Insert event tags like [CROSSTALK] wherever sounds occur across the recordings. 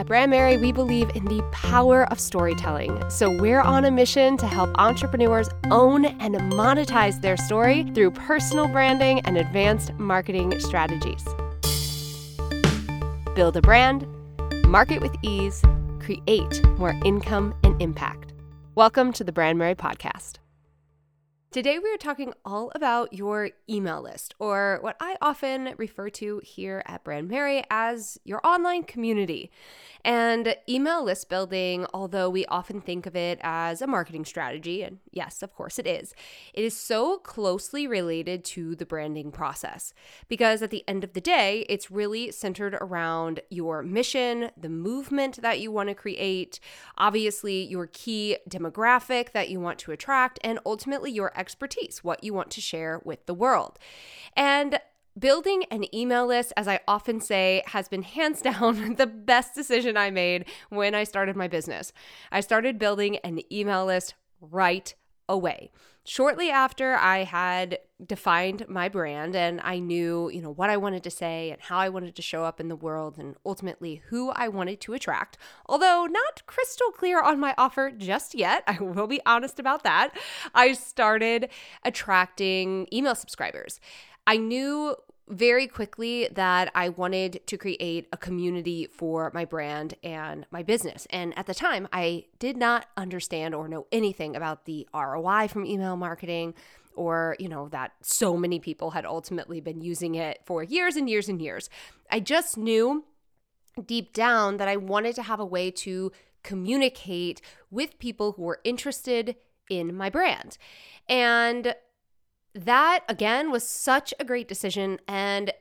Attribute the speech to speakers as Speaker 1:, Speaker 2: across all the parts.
Speaker 1: At Brand Merry, we believe in the power of storytelling. So we're on a mission to help entrepreneurs own and monetize their story through personal branding and advanced marketing strategies. Build a brand, market with ease, create more income and impact. Welcome to the Brand Merry Podcast. Today, we are talking all about your email list, or what I often refer to here at Brand Merry as your online community. And email list building, although we often think of it as a marketing strategy, and yes, of course it is, it is so closely related to the branding process. Because at the end of the day, it's really centered around your mission, the movement that you want to create, obviously, your key demographic that you want to attract, and ultimately your expertise, what you want to share with the world. And Building an email list, as I often say, has been hands [LAUGHS] down the best decision I made when I started my business. I started building an email list right away. Shortly after I had defined my brand and I knew, you know, what I wanted to say and how I wanted to show up in the world and ultimately who I wanted to attract. Although not crystal clear on my offer just yet, I will be honest about that. I started attracting email subscribers. I knew very quickly that I wanted to create a community for my brand and my business. And at the time, I did not understand or know anything about the ROI from email marketing or, you know, that so many people had ultimately been using it for years and years and years. I just knew deep down that I wanted to have a way to communicate with people who were interested in my brand. And that again was such a great decision and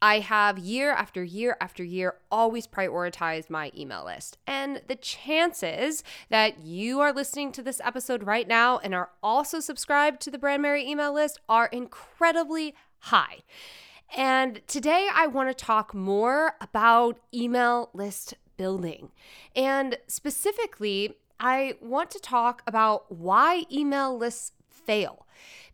Speaker 1: I have year after year after year always prioritized my email list. And the chances that you are listening to this episode right now and are also subscribed to the Brand Merry email list are incredibly high. And today I want to talk more about email list building. And specifically, I want to talk about why email lists fail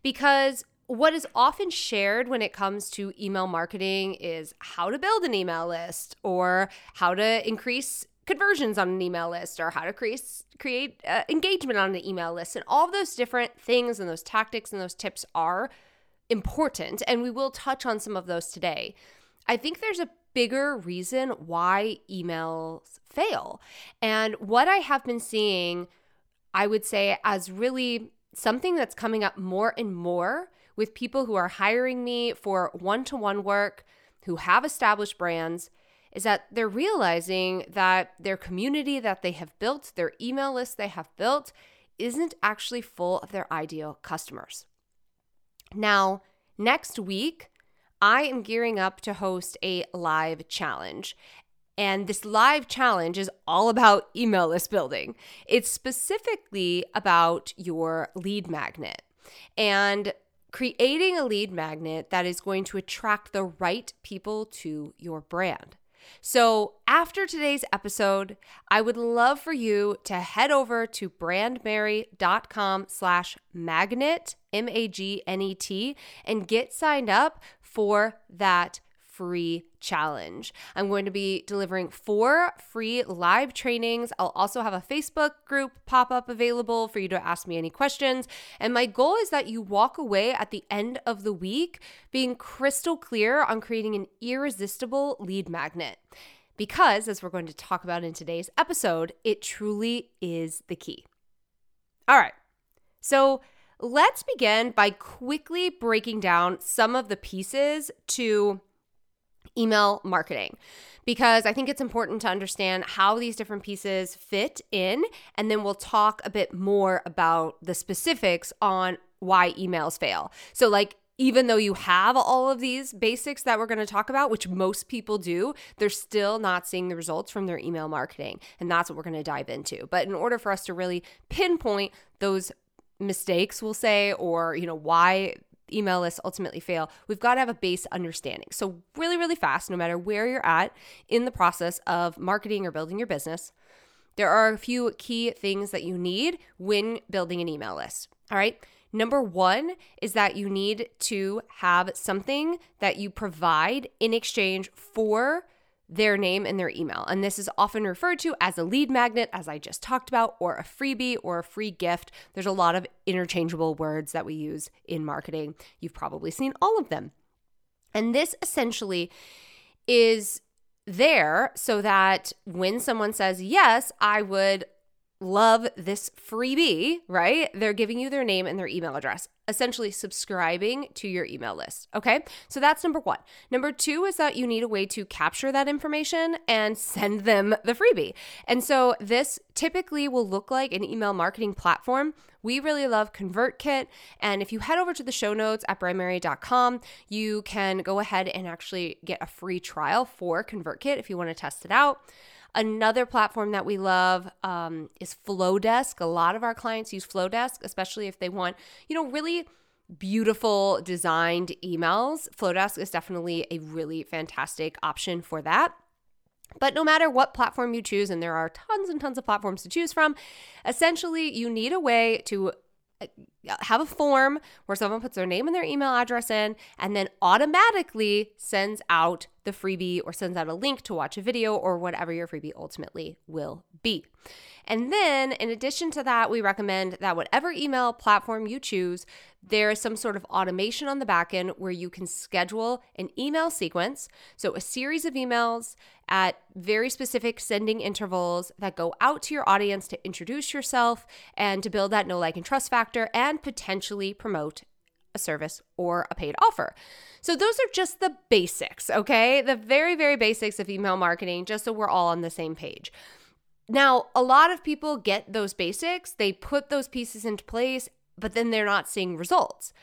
Speaker 1: because what is often shared when it comes to email marketing is how to build an email list or how to increase conversions on an email list or how to create create uh, engagement on an email list and all those different things and those tactics and those tips are important and we will touch on some of those today. I think there's a bigger reason why emails fail. And what I have been seeing I would say as really something that's coming up more and more with people who are hiring me for one to one work, who have established brands, is that they're realizing that their community that they have built, their email list they have built, isn't actually full of their ideal customers. Now, next week, I am gearing up to host a live challenge. And this live challenge is all about email list building. It's specifically about your lead magnet and creating a lead magnet that is going to attract the right people to your brand. So, after today's episode, I would love for you to head over to brandmerry.com slash magnet, M A G N E T, and get signed up for that free challenge. I'm going to be delivering four free live trainings. I'll also have a Facebook group pop up available for you to ask me any questions. And my goal is that you walk away at the end of the week being crystal clear on creating an irresistible lead magnet. Because, as we're going to talk about in today's episode, it truly is the key. All right. So, let's begin by quickly breaking down some of the pieces to email marketing because I think it's important to understand how these different pieces fit in. And then we'll talk a bit more about the specifics on why emails fail. So, like, even though you have all of these basics that we're going to talk about, which most people do, they're still not seeing the results from their email marketing. And that's what we're going to dive into. But in order for us to really pinpoint those mistakes, we'll say, or, you know, why email lists ultimately fail, we've got to have a base understanding. So, really, really fast, no matter where you're at in the process of marketing or building your business, there are a few key things that you need when building an email list. All right. Number one is that you need to have something that you provide in exchange for their name and their email. And this is often referred to as a lead magnet, as I just talked about, or a freebie or a free gift. There's a lot of interchangeable words that we use in marketing. You've probably seen all of them. And this essentially is there so that when someone says, Yes, I would love this freebie, right? They're giving you their name and their email address, essentially subscribing to your email list. Okay. So that's number one. Number two is that you need a way to capture that information and send them the freebie. And so this typically will look like an email marketing platform. We really love ConvertKit. And if you head over to the show notes at brandmerry.com, you can go ahead and actually get a free trial for ConvertKit if you want to test it out. Another platform that we love um, is Flodesk. A lot of our clients use Flodesk, especially if they want, you know, really beautiful designed emails. Flodesk is definitely a really fantastic option for that. But no matter what platform you choose, and there are tons and tons of platforms to choose from, essentially you need a way to have a form where someone puts their name and their email address in and then automatically sends out the freebie or sends out a link to watch a video or whatever your freebie ultimately will be. And then, in addition to that, we recommend that whatever email platform you choose, there is some sort of automation on the back end where you can schedule an email sequence. So, a series of emails at very specific sending intervals that go out to your audience to introduce yourself and to build that know, like, and trust factor and potentially promote a service or a paid offer. So, those are just the basics, okay? The very, very basics of email marketing, just so we're all on the same page. Now, a lot of people get those basics, they put those pieces into place, but then they're not seeing results.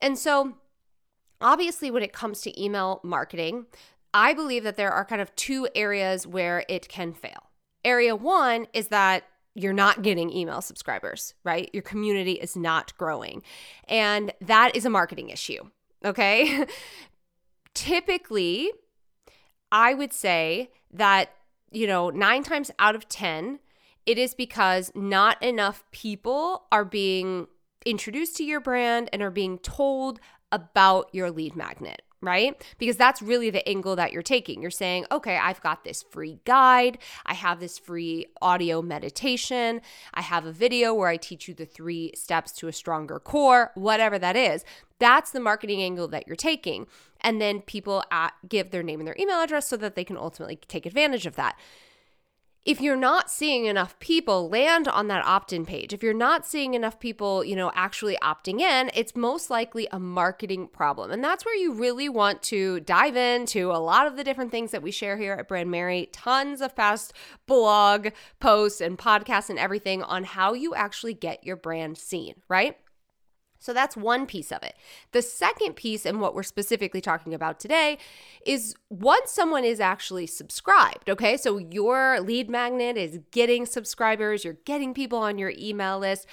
Speaker 1: And so, obviously, when it comes to email marketing, I believe that there are kind of two areas where it can fail. Area one is that you're not getting email subscribers, right? Your community is not growing. And that is a marketing issue, okay? [LAUGHS] Typically, I would say that you know, nine times out of 10, it is because not enough people are being introduced to your brand and are being told about your lead magnet, right? Because that's really the angle that you're taking. You're saying, okay, I've got this free guide. I have this free audio meditation. I have a video where I teach you the three steps to a stronger core, whatever that is. That's the marketing angle that you're taking. And then people at, give their name and their email address so that they can ultimately take advantage of that if you're not seeing enough people land on that opt-in page, if you're not seeing enough people, you know, actually opting in, it's most likely a marketing problem. And that's where you really want to dive into a lot of the different things that we share here at Brand Merry, tons of past blog posts and podcasts and everything on how you actually get your brand seen, right? So that's one piece of it. The second piece, and what we're specifically talking about today, is once someone is actually subscribed, okay? So your lead magnet is getting subscribers, you're getting people on your email list.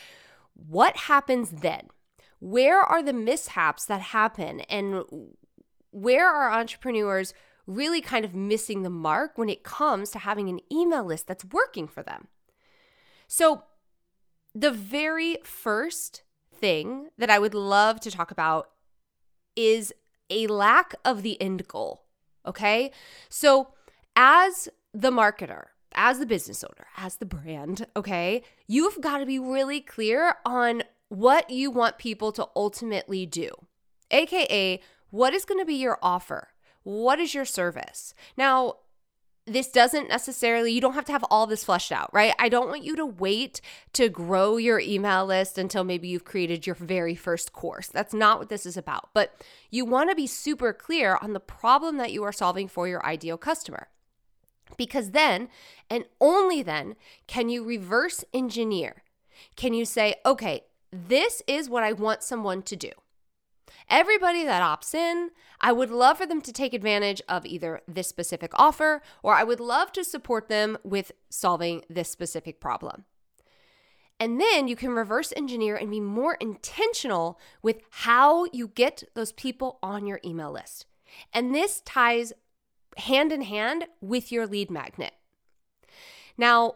Speaker 1: What happens then? Where are the mishaps that happen? And where are entrepreneurs really kind of missing the mark when it comes to having an email list that's working for them? So, the very first thing that I would love to talk about is a lack of the end goal. Okay. So, as the marketer, as the business owner, as the brand, okay, you've got to be really clear on what you want people to ultimately do, AKA, what is going to be your offer? What is your service? Now, this doesn't necessarily, you don't have to have all this fleshed out, right? I don't want you to wait to grow your email list until maybe you've created your very first course. That's not what this is about. But you want to be super clear on the problem that you are solving for your ideal customer. Because then, and only then, can you reverse engineer. Can you say, okay, this is what I want someone to do. Everybody that opts in, I would love for them to take advantage of either this specific offer or I would love to support them with solving this specific problem. And then you can reverse engineer and be more intentional with how you get those people on your email list. And this ties hand in hand with your lead magnet. Now,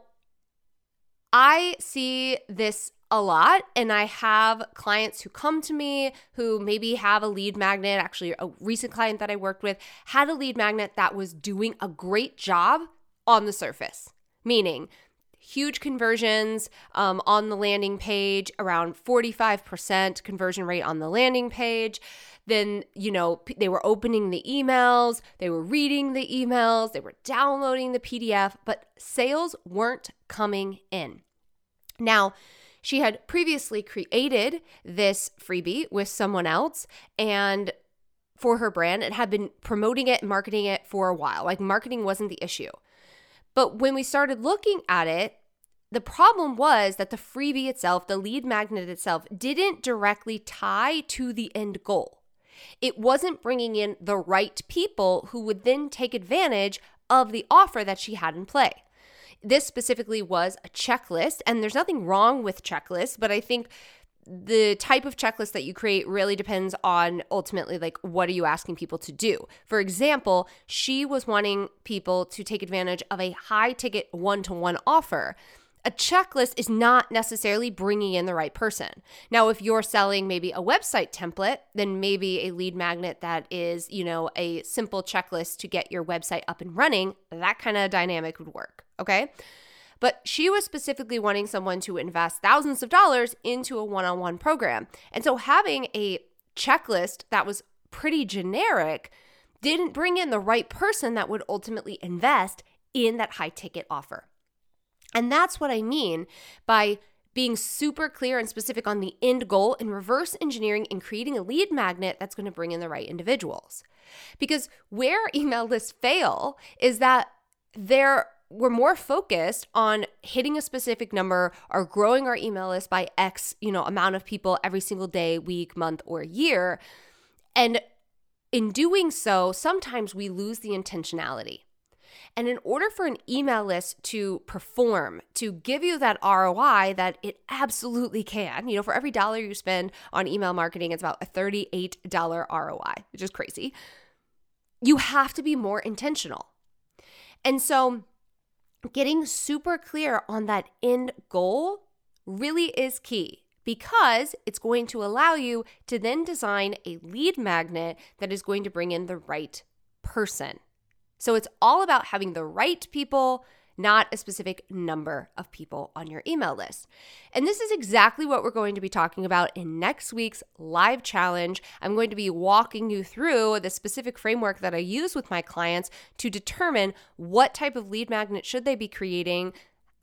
Speaker 1: I see this a lot. And I have clients who come to me who maybe have a lead magnet. Actually, a recent client that I worked with had a lead magnet that was doing a great job on the surface, meaning huge conversions um, on the landing page, around 45% conversion rate on the landing page. Then, you know, they were opening the emails, they were reading the emails, they were downloading the PDF, but sales weren't coming in. Now, she had previously created this freebie with someone else and for her brand and had been promoting it and marketing it for a while. Like marketing wasn't the issue. But when we started looking at it, the problem was that the freebie itself, the lead magnet itself, didn't directly tie to the end goal. It wasn't bringing in the right people who would then take advantage of the offer that she had in play. This specifically was a checklist, and there's nothing wrong with checklists, but I think the type of checklist that you create really depends on ultimately like what are you asking people to do. For example, she was wanting people to take advantage of a high ticket one-to-one offer a checklist is not necessarily bringing in the right person. Now, if you're selling maybe a website template, then maybe a lead magnet that is, you know, a simple checklist to get your website up and running, that kind of dynamic would work. Okay. But she was specifically wanting someone to invest thousands of dollars into a one on one program. And so having a checklist that was pretty generic didn't bring in the right person that would ultimately invest in that high ticket offer. And that's what I mean by being super clear and specific on the end goal and reverse engineering and creating a lead magnet that's going to bring in the right individuals. Because where [LAUGHS] email lists fail is that they're we're more focused on hitting a specific number or growing our email list by X, you know, amount of people every single day, week, month, or year. And in doing so, sometimes we lose the intentionality. And in order for an email list to perform, to give you that ROI that it absolutely can, you know, for every dollar you spend on email marketing, it's about a $38 ROI, which is crazy. You have to be more intentional. And so, getting super clear on that end goal really is key because it's going to allow you to then design a lead magnet that is going to bring in the right person. So it's all about having the right people, not a specific number of people on your email list. And this is exactly what we're going to be talking about in next week's live challenge. I'm going to be walking you through the specific framework that I use with my clients to determine what type of lead magnet should they be creating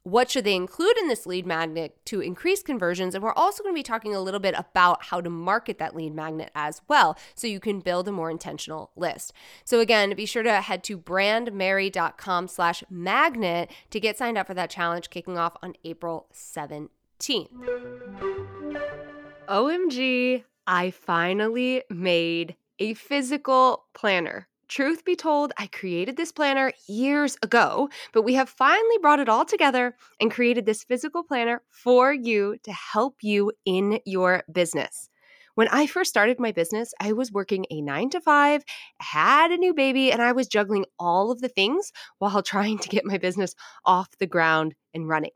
Speaker 1: what should they include in this lead magnet to increase conversions? And we're also going to be talking a little bit about how to market that lead magnet as well so you can build a more intentional list. So again be sure to head to brandmerry.com slash magnet to get signed up for that challenge kicking off on april 17th omg i finally made a physical planner Truth be told, I created this planner years ago, but we have finally brought it all together and created this physical planner for you to help you in your business. When I first started my business, I was working a nine to five, had a new baby, and I was juggling all of the things while [LAUGHS] trying to get my business off the ground and running.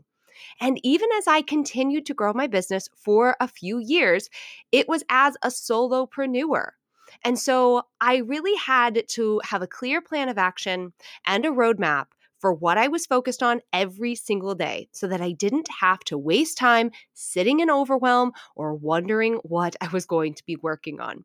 Speaker 1: And even as I continued to grow my business for a few years, it was as a solopreneur. And so I really had to have a clear plan of action and a roadmap for what I was focused on every single day so that I didn't have to waste time sitting in overwhelm or wondering what [LAUGHS] I was going to be working on.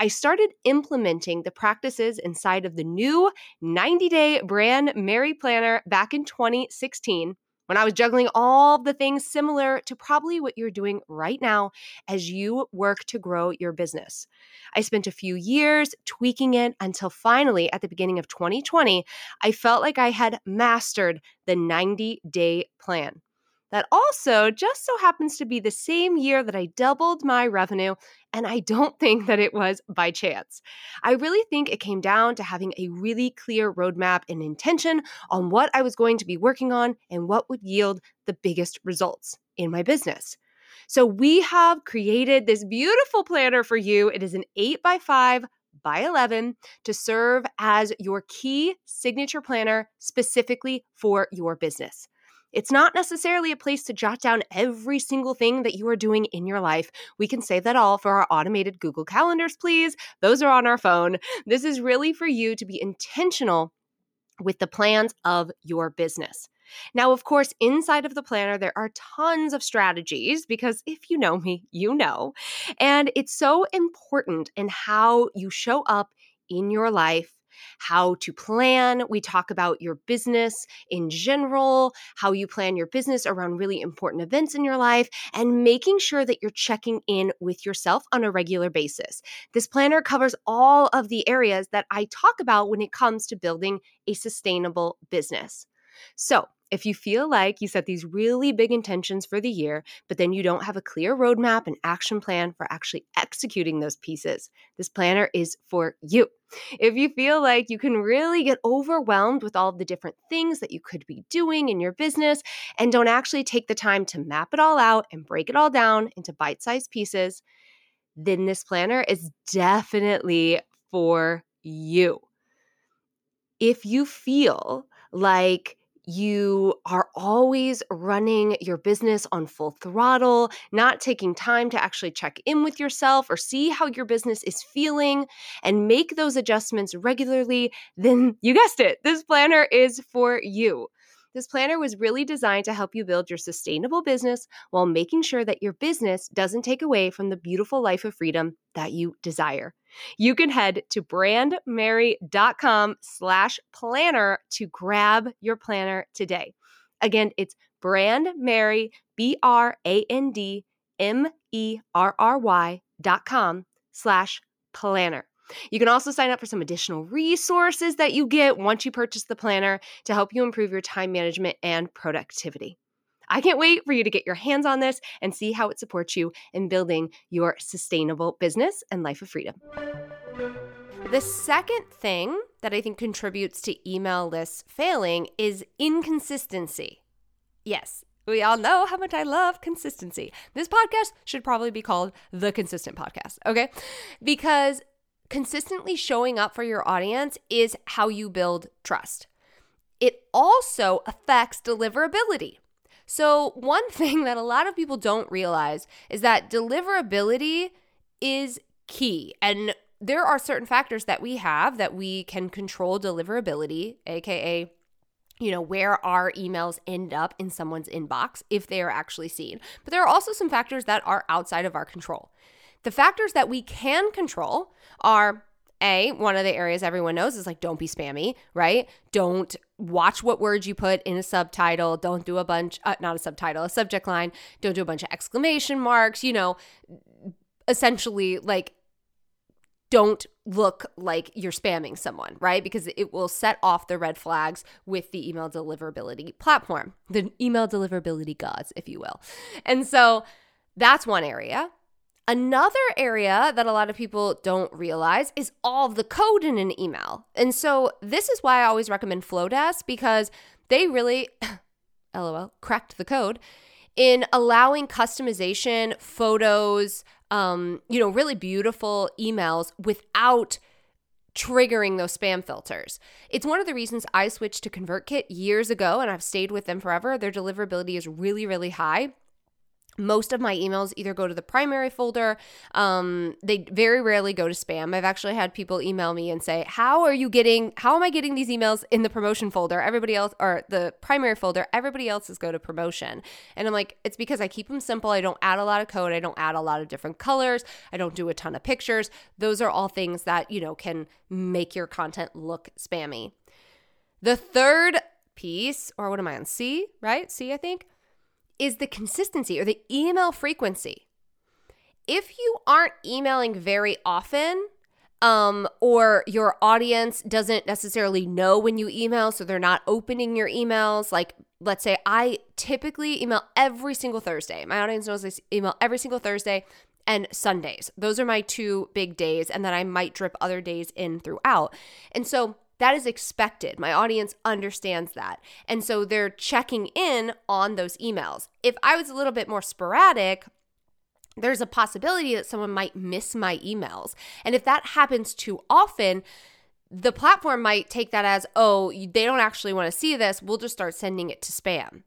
Speaker 1: I started implementing the practices inside of the new 90 day brand Merry Planner back in 2016 when I was juggling all the things similar to probably what you're doing right now as you work to grow your business. I spent a few years tweaking it until finally, at the beginning of 2020, I felt like I had mastered the 90 day plan. That also just so happens to be the same year that I doubled my revenue, and I don't [LAUGHS] think that it was by chance. I really think it came down to having a really clear roadmap and intention on what I was going to be working on and what would yield the biggest results in my business. So, we have created this beautiful planner for you. It is an 8 by 5 by 11 to serve as your key signature planner specifically for your business. It's not necessarily a place to jot down every single thing that you are doing in your life. We can save that all for our automated Google Calendars, please. Those are on our phone. This is really for you to be intentional with the plans of your business. Now, of course, inside of the planner, there are tons of strategies because if you know me, you know. And it's so important in how you show up in your life how to plan. We talk about your business in general, how you plan your business around really important events in your life, and making sure that you're checking in with yourself on a regular basis. This planner covers all of the areas that I talk about when it comes to building a sustainable business. So, if you feel like you set these really big intentions for the year, but then you don't have a clear roadmap and action plan for actually executing those pieces, this planner is for you. If you feel like you can really get overwhelmed with all the different things that you could be doing in your business and don't actually take the time to map it all out and break it all down into bite sized pieces, then this planner is definitely for you. If you feel like you are always running your business on full throttle, not taking time to actually check in with yourself or see how your business is feeling and make those adjustments regularly, then [LAUGHS] you guessed it, this planner is for you. This planner was really designed to help you build your sustainable business while making sure that your business doesn't take away from the beautiful life of freedom that you desire. You can head to brandmerry.com slash planner to grab your planner today. Again, it's brandmerry, B-R-A-N-D-M-E-R-R-Y dot com slash planner. You can also sign up for some additional resources that you get once you purchase the planner to help you improve your time management and productivity. I can't wait for you to get your hands on this and see how it supports you in building your sustainable business and life of freedom. The second thing that I think contributes to email lists failing is inconsistency. Yes, we all know how much I love consistency. This podcast should probably be called the Consistent Podcast, okay? Because consistently showing up for your audience is how you build trust. It also affects deliverability. So, one [LAUGHS] thing that a lot of people don't realize is that deliverability is key. And there are certain factors that we have that we can control deliverability, aka you know, where our emails end up in someone's inbox if they are actually seen. But there are also some factors that are outside of our control. The factors that we can control are a, one of the areas everyone knows is like, don't be spammy, right? Don't watch what words you put in a subtitle. Don't do a bunch, uh, not a subtitle, a subject line. Don't do a bunch of exclamation marks, you know, essentially like, don't look like you're spamming someone, right? Because it will set off the red flags with the email deliverability platform, the email deliverability gods, if you will. And so that's one area. Another area that a lot of people don't realize is all the code in an email. And so this is why I always recommend Flodesk because they really, [COUGHS] lol, cracked the code in allowing customization, photos, um, you know, really beautiful emails without triggering those spam filters. It's one of the reasons I switched to ConvertKit years ago and I've stayed with them forever. Their deliverability is really, really high most of my emails either go to the primary folder um, they very rarely go to spam. I've actually had people email me and say how are you getting how am i getting these emails in the promotion folder? Everybody else or the primary folder everybody else's go to promotion. And i'm like it's because i keep them simple. I don't add a lot of code. I don't add a lot of different colors. I don't do a ton of pictures. Those are all things that you know can make your content look spammy. The third piece or what am i on? C right? C i think is the consistency or the email frequency. If you aren't emailing very often, um, or your audience doesn't necessarily know when you email, so they're not opening your emails. Like, let's say I typically email every single Thursday. My audience knows I email every single Thursday and Sundays. Those are my two big days, and then I might drip other days in throughout. And so that is expected. My audience understands that. And so they're checking in on those emails. If I was a little bit more sporadic, there's a possibility that someone might miss my emails. And if that happens too often, the platform might take that as, oh, they don't actually want to see this. We'll just start sending it to spam.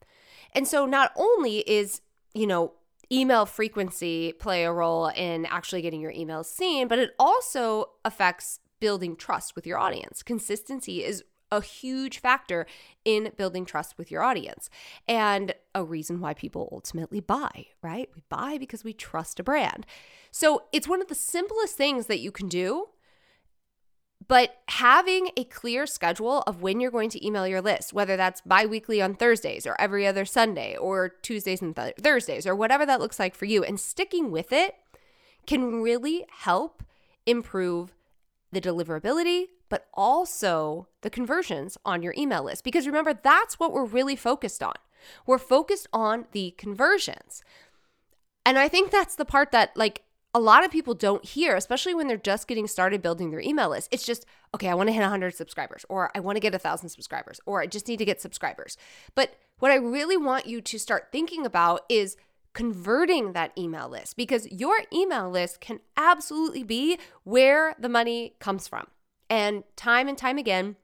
Speaker 1: And so not only is, you know, email frequency play a role in actually getting your emails seen, but it also affects building trust with your audience. Consistency is a huge factor in building trust with your audience and a reason why people ultimately buy, right? We buy because we trust a brand. So it's one of the simplest things that you can do. But having a clear schedule of when you're going to email your list, whether that's bi weekly on Thursdays or every other Sunday or Tuesdays and th- Thursdays or whatever that looks like for you, and sticking with it can really help improve the deliverability, but also the conversions on your email list. Because remember, that's what we're really focused on. We're focused on the conversions. And I think that's the part that, like, a lot of people don't hear, especially when they're just getting started building their email list. It's just, okay, I want to hit 100 subscribers, or I want to get 1,000 subscribers, or I just need to get subscribers. But what I really want you to start thinking about is converting that email list because your email list can absolutely be where the money comes from. And time and time again,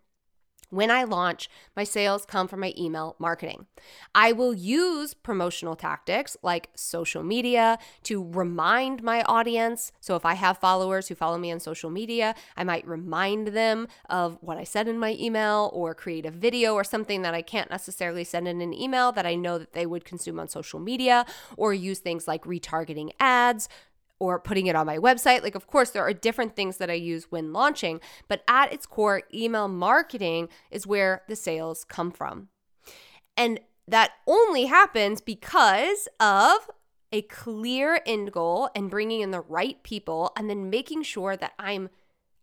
Speaker 1: when I launch, my sales come from my email marketing. I will use promotional tactics like social media to remind my audience. So, if I have followers who follow me on social media, I might remind them of what I said in my email or create a video or something that I can't necessarily send in an email that I know that they would consume on social media or use things like retargeting ads or putting it on my website. Like, of course, there are different things that I use when launching, but at its core, email marketing is where the sales come from. And that only happens because of a clear end goal and bringing in the right people and then making sure that I'm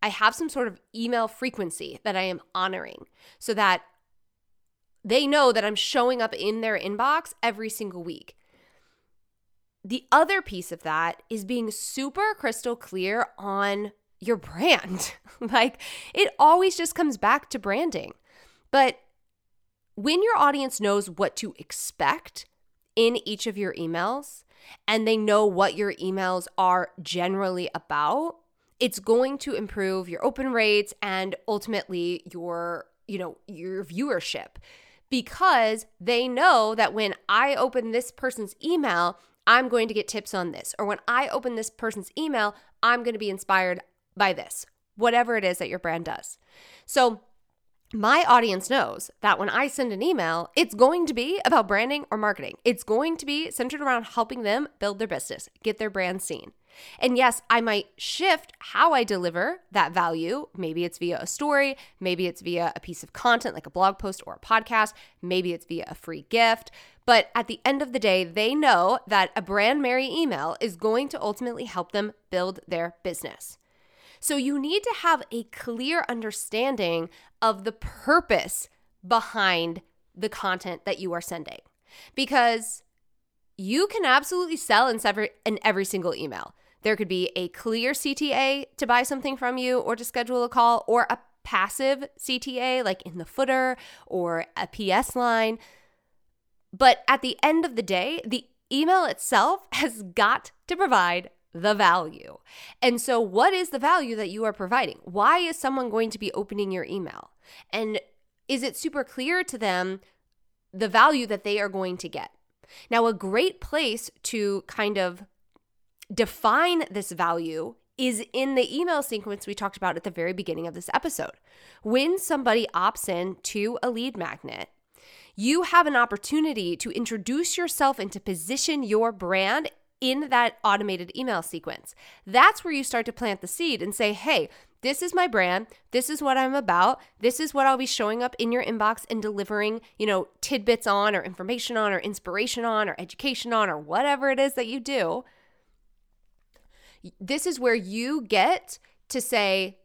Speaker 1: I have some sort of email frequency that I am honoring so that they know that I'm showing up in their inbox every single week. The other piece of that is being super crystal clear on your brand. [LAUGHS] like it always just comes back to branding. But when your audience knows what to expect in each of your emails and they know what your emails are generally about, it's going to improve your open rates and ultimately your, you know, your viewership because they know that when I open this person's email, I'm going to get tips on this. Or when I open this person's email, I'm going to be inspired by this, whatever it is that your brand does. So, my audience knows that when I send an email, it's going to be about branding or marketing. It's going to be centered around helping them build their business, get their brand seen. And yes, I might shift how I deliver that value. Maybe it's via a story, maybe it's via a piece of content like a blog post or a podcast, maybe it's via a free gift. But at the end of the day, they know that a brand Merry email is going to ultimately help them build their business. So you need to have a clear understanding of the purpose behind the content that you are sending because you can absolutely sell in in every single email. There could be a clear CTA to buy something from you or to schedule a call, or a passive CTA like in the footer or a PS line. But at the end of the day, the email itself [LAUGHS] has got to provide the value. And so, what is the value that you are providing? Why is someone going to be opening your email? And is it super clear to them the value that they are going to get? Now, a great place to kind of define this value is in the email sequence we talked about at the very beginning of this episode. When somebody opts in to a lead magnet, you have an opportunity to introduce yourself and to position your brand in that automated email sequence. That's where you start to plant the seed and say, hey, this is my brand. This is what I'm about. This is what I'll be showing up in your inbox and delivering, you know, tidbits on or information on or inspiration on or education on or whatever it is that you do. This is where you get to say,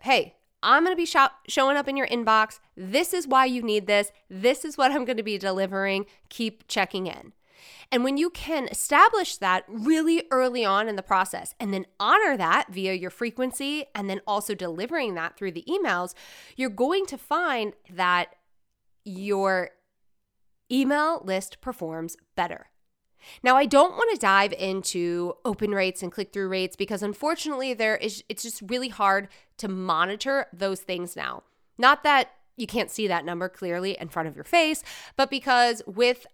Speaker 1: hey, I'm going to be showing up in your inbox. This is why you need this. This is what I'm going to be delivering. Keep checking in. And when you can establish that really early on in the process and then honor that via your frequency and then also delivering that through the emails, you're going to find that your email list performs better. Now, I don't want to dive into open rates and click through rates because unfortunately there is it's just really hard to monitor those things now. Not that you can't see that number clearly in front of your face, but because with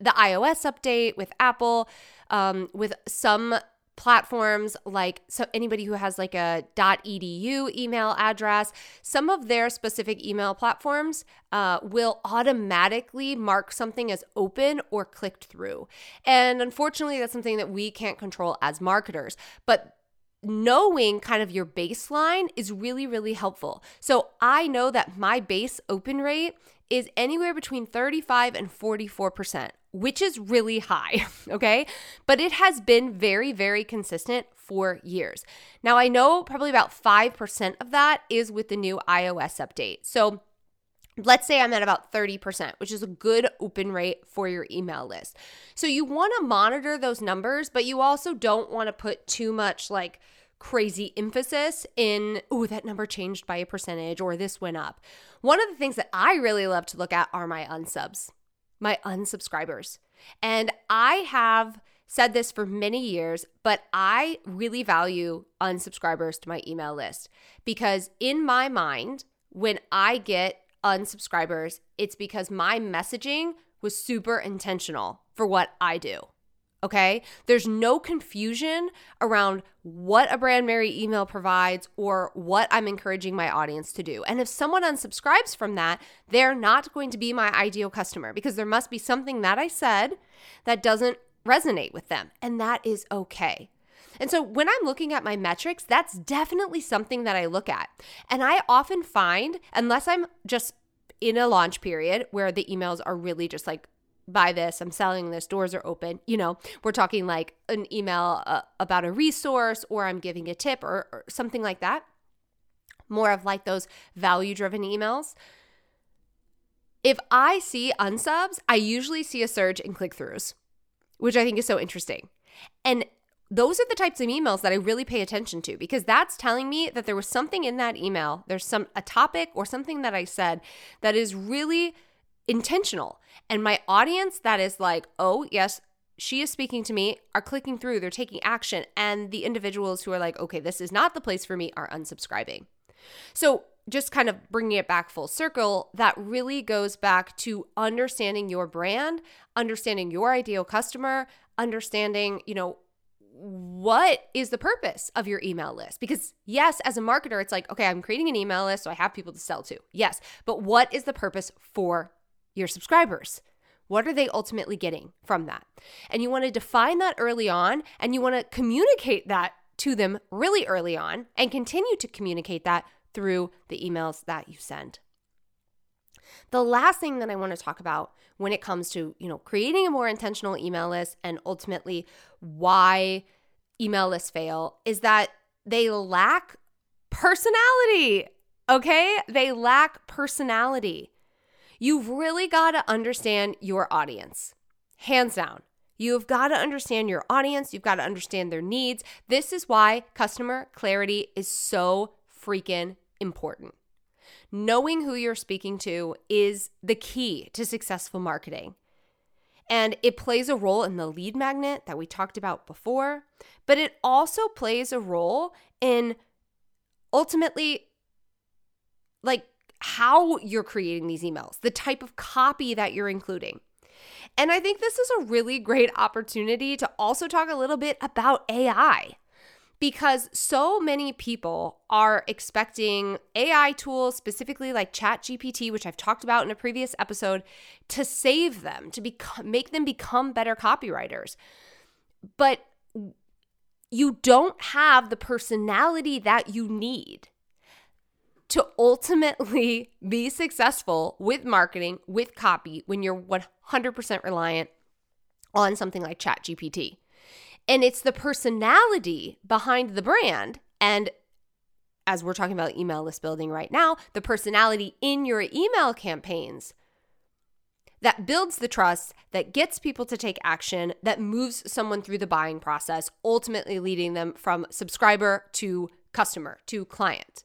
Speaker 1: the iOS update with Apple, um, with some platforms like so anybody who has like a. edu email address some of their specific email platforms uh, will automatically mark something as open or clicked through. And unfortunately that's something that we can't control as marketers. But knowing kind of your baseline is really really helpful. So i know that my base open rate is anywhere between 35 and 44% which is really high, [LAUGHS] okay? But it has been very, very consistent for years. Now, I know probably about 5% of that is with the new iOS update. So, Let's say I'm at about 30%, which is a good open rate for your email list. So you want to monitor those numbers, but you also don't want to put too much like crazy emphasis in, oh, that number changed by a percentage or this went up. One of the things that I really love to look at are my unsubs my unsubscribers. And I have said this for many years, but I really value unsubscribers to my email list because in my mind, when I get unsubscribers, it's because my messaging was super intentional for what I do. Okay. There's no confusion around what a brand Merry email provides or what I'm encouraging my audience to do. And if someone unsubscribes from that, they're not going to be my ideal customer because there must be something that I said that doesn't resonate with them. And that is okay. And so when I'm looking at my metrics, that's definitely something that I look at. And I often find, unless I'm just in a launch period where the emails are really just like buy this, I'm selling this, doors are open. You know, we're talking like an email uh, about a resource or I'm giving a tip or, or something like that. More of like those value driven emails. If I see unsubs, I usually see a surge in click throughs, which I think is so interesting. And those are the types of emails that I really pay attention to because that's telling me that there was something in that email, there's some a topic or something that I said that is really intentional. And my audience that is like, oh, yes, she is speaking to me, are clicking through, they're taking action. And the individuals who are like, okay, this is not the place for me are unsubscribing. So, just kind of bringing it back full circle, that really goes back to understanding your brand, understanding your ideal customer, understanding, you know, what is the purpose of your email list? Because, yes, as a marketer, it's like, okay, I'm creating an email list so I have people to sell to. Yes, but what is the purpose for your subscribers. What are they ultimately getting from that? And you want to define that early on and you want to communicate that to them really early on and continue to communicate that through the emails that you send. The last thing that I want to talk about when it comes to, you know, creating a more intentional email list and ultimately why email lists fail is that they lack personality. Okay? They lack personality. You've really got to understand your audience, hands down. You've got to understand your audience. You've got to understand their needs. This is why customer clarity is so freaking important. Knowing who you're speaking to is the key to successful marketing. And it plays a role in the lead magnet that we talked about before, but it also plays a role in ultimately like how you're creating these emails, the type of copy that you're including. And I think this is a really great opportunity to also talk a little bit about AI because so many people are expecting AI tools, specifically like ChatGPT, which I've talked about in a previous episode, to save them, to become, make them become better copywriters. But you don't have the personality that you need to ultimately [LAUGHS] be successful with marketing, with copy, when you're 100% reliant on something like ChatGPT. And it's the personality behind the brand. And as we're talking about email list building right now, the personality in your email campaigns that builds the trust, that gets people to take action, that moves someone through the buying process, ultimately leading them from subscriber to customer to client.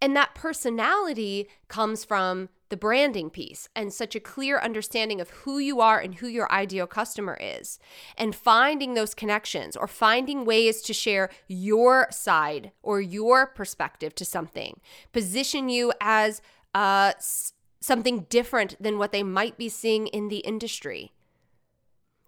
Speaker 1: And that personality comes from the branding piece and such a clear understanding of who you are and who your ideal customer is, and finding those connections or finding ways to share your side or your perspective to something, position you as uh, something different than what they might be seeing in the industry.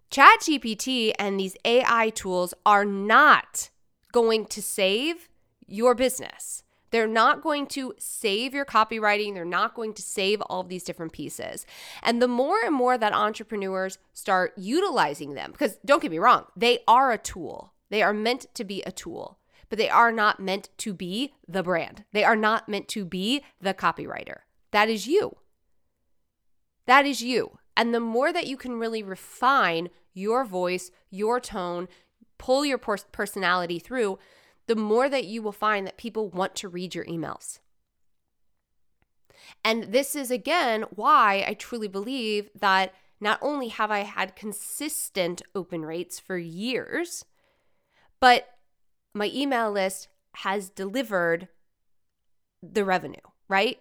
Speaker 1: ChatGPT and these AI tools are not going to save your business. They're not going to save your copywriting. They're not going to save all of these different pieces. And the more and more that entrepreneurs start utilizing them, because don't get me wrong, they are a tool. They are meant to be a tool, but they are not meant to be the brand. They are not meant to be the copywriter. That is you. That is you. And the more that you can really refine your voice, your tone, pull your personality through, the more that you will find that people want to read your emails. And this is again why I truly believe that not only have I had consistent open rates for years, but my email list has delivered the revenue, right?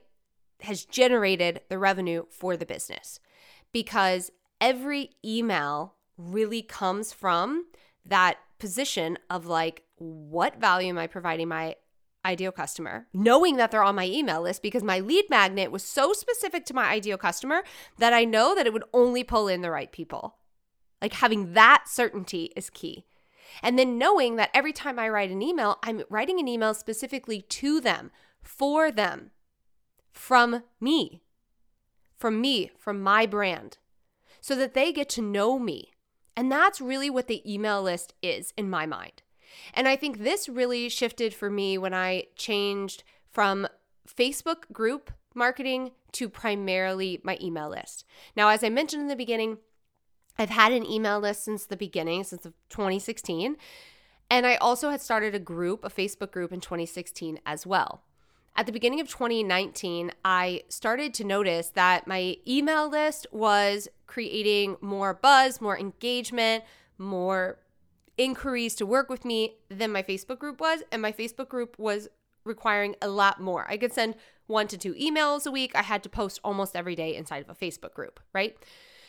Speaker 1: Has generated the revenue for the business because every email really comes from that position of like, what value am I providing my ideal customer, knowing that they're on my email list because my lead magnet was so specific to my ideal customer that I know that it would only pull in the right people. Like having that certainty is key. And then knowing that every time I write an email, I'm writing an email specifically to them, for them, from me, from me, from my brand, so that they get to know me. And that's really what the email list is in my mind. And I think this really shifted for me when I changed from Facebook group marketing to primarily my email list. Now, as I mentioned in the beginning, I've had an email list since the beginning, since 2016. And I also had started a group, a Facebook group in 2016 as well. At the beginning of 2019, I started to notice that my email list was creating more buzz, more engagement, more inquiries to work with me than my Facebook group was. And my Facebook group was requiring a lot more. I could send one to two emails a week. I had to post almost every day inside of a Facebook group, right?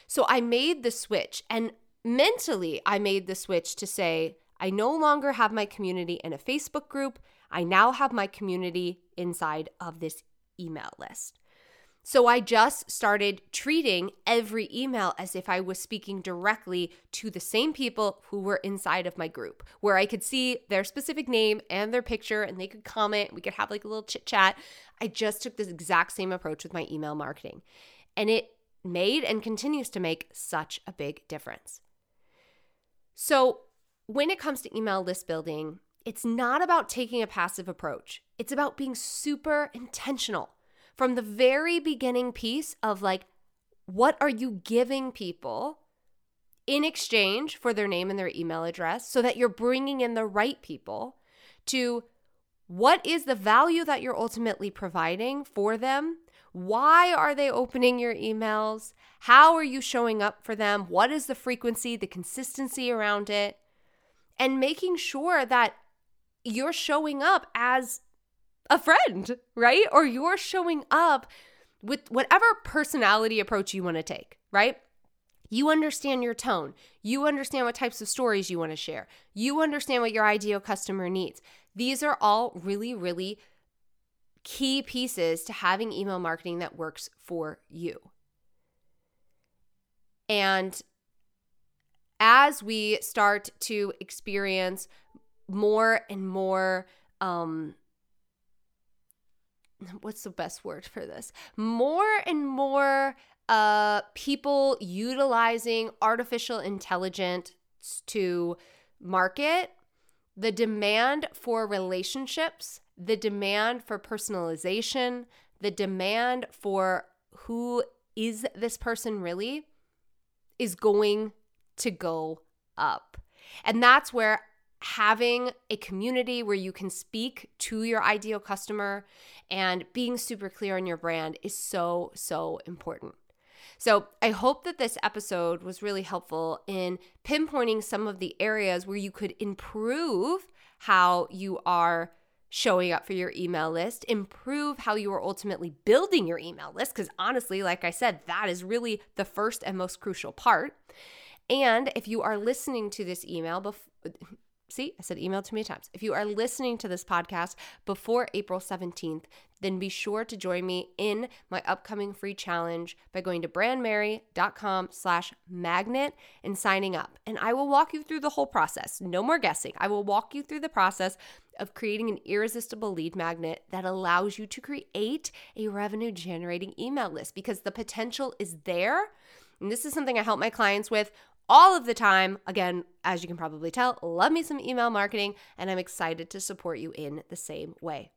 Speaker 1: So I made the switch and mentally I made the switch to say, I no longer have my community in a Facebook group. I now have my community inside of this email list. So I just started treating every email as if I was speaking directly to the same people who were inside of my group, where I could see their specific name and their picture and they could comment. We could have like a little chit chat. I just took this exact same approach with my email marketing. And it made and continues to make such a big difference. So, when it comes to email list building, it's not about taking a passive approach. It's about being super intentional from the very beginning piece of like, what are you giving people in exchange for their name and their email address so that you're bringing in the right people to what is the value that you're ultimately providing for them? Why are they opening your emails? How are you showing up for them? What is the frequency, the consistency around it? And making sure that you're showing up as a friend, right? Or you're showing up with whatever personality approach you want to take, right? You understand your tone. You understand what types of stories you want to share. You understand what your ideal customer needs. These are all really, really key pieces to having email marketing that works for you. And as we start to experience more and more um, [LAUGHS] what's the best word for this? More and more uh, people utilizing artificial intelligence to market, the demand for relationships, the demand for personalization, the demand for who is this person really is going to go up. And that's where having a community where you can speak to your ideal customer and being super clear on your brand is so, so important. So, I hope that this episode was really helpful in pinpointing some of the areas where you could improve how you are showing up for your email list, improve how you are ultimately building your email list. Because honestly, like I said, that is really the first and most crucial part. And if you are listening to this email, bef- See, I said email too many times. If you are listening to this podcast before April 17th, then be sure to join me in my upcoming free challenge by going to brandmerry.com slash magnet and signing up. And I will walk you through the whole process. No more guessing. I will walk you through the process of creating an irresistible lead magnet that allows you to create a revenue generating email list because the potential is there. And this is something I help my clients with all of the time. Again, as you can probably tell, love me some email marketing, and I'm excited to support you in the same way.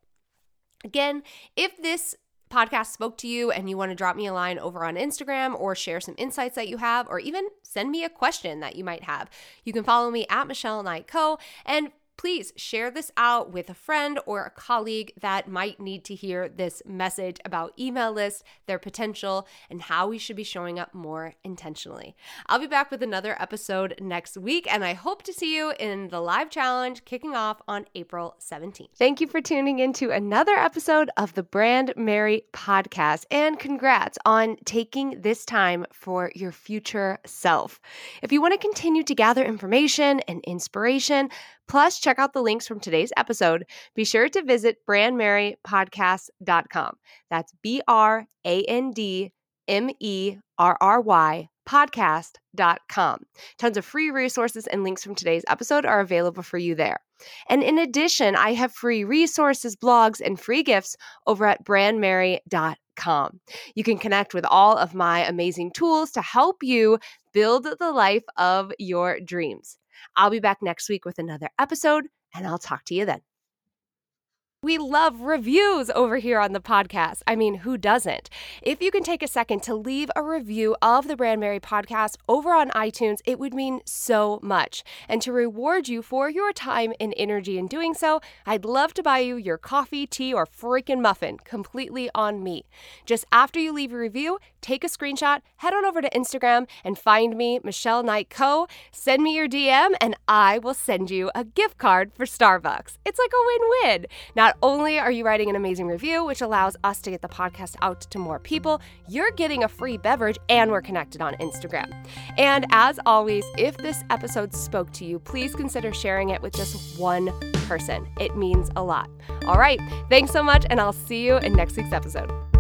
Speaker 1: Again, if this podcast spoke to you and you want to drop me a line over on Instagram or share some insights that you have, or even send me a question that you might have, you can follow me at Michelle Knight Co. And please share this out with a friend or a colleague that might need to hear this message about email lists, their potential, and how we should be showing up more intentionally. I'll be back with another episode next week, and I hope to see you in the live challenge kicking off on April 17th. Thank you for tuning into another episode of the Brand Merry podcast, and congrats on taking this time for your future self. If you want to continue to gather information and inspiration, Plus, check out the links from today's episode. Be sure to visit brandmerrypodcast.com. That's B R A N D M E R R Y podcast.com. Tons of free resources and links from today's episode are available for you there. And in addition, I have free resources, blogs, and free gifts over at brandmerry.com. You can connect with all of my amazing tools to help you build the life of your dreams. I'll be back next week with another episode, and I'll talk to you then. We love reviews over here on the podcast. I mean, who doesn't? If you can take a second to leave a review of the Brand Merry podcast over on iTunes, it would mean so much. And to reward you for your time and energy in doing so, I'd love to buy you your coffee, tea, or freaking muffin completely on me. Just after you leave a review, take a screenshot, head on over to Instagram and find me, Michelle Knight Co. Send me your DM, and I will send you a gift card for Starbucks. It's like a win win. Not not only are you writing an amazing review, which allows us to get the podcast out to more people, you're getting a free beverage and we're connected on Instagram. And as always, if this episode spoke to you, please consider sharing it with just one person. It means a lot. All right, thanks so much, and I'll see you in next week's episode.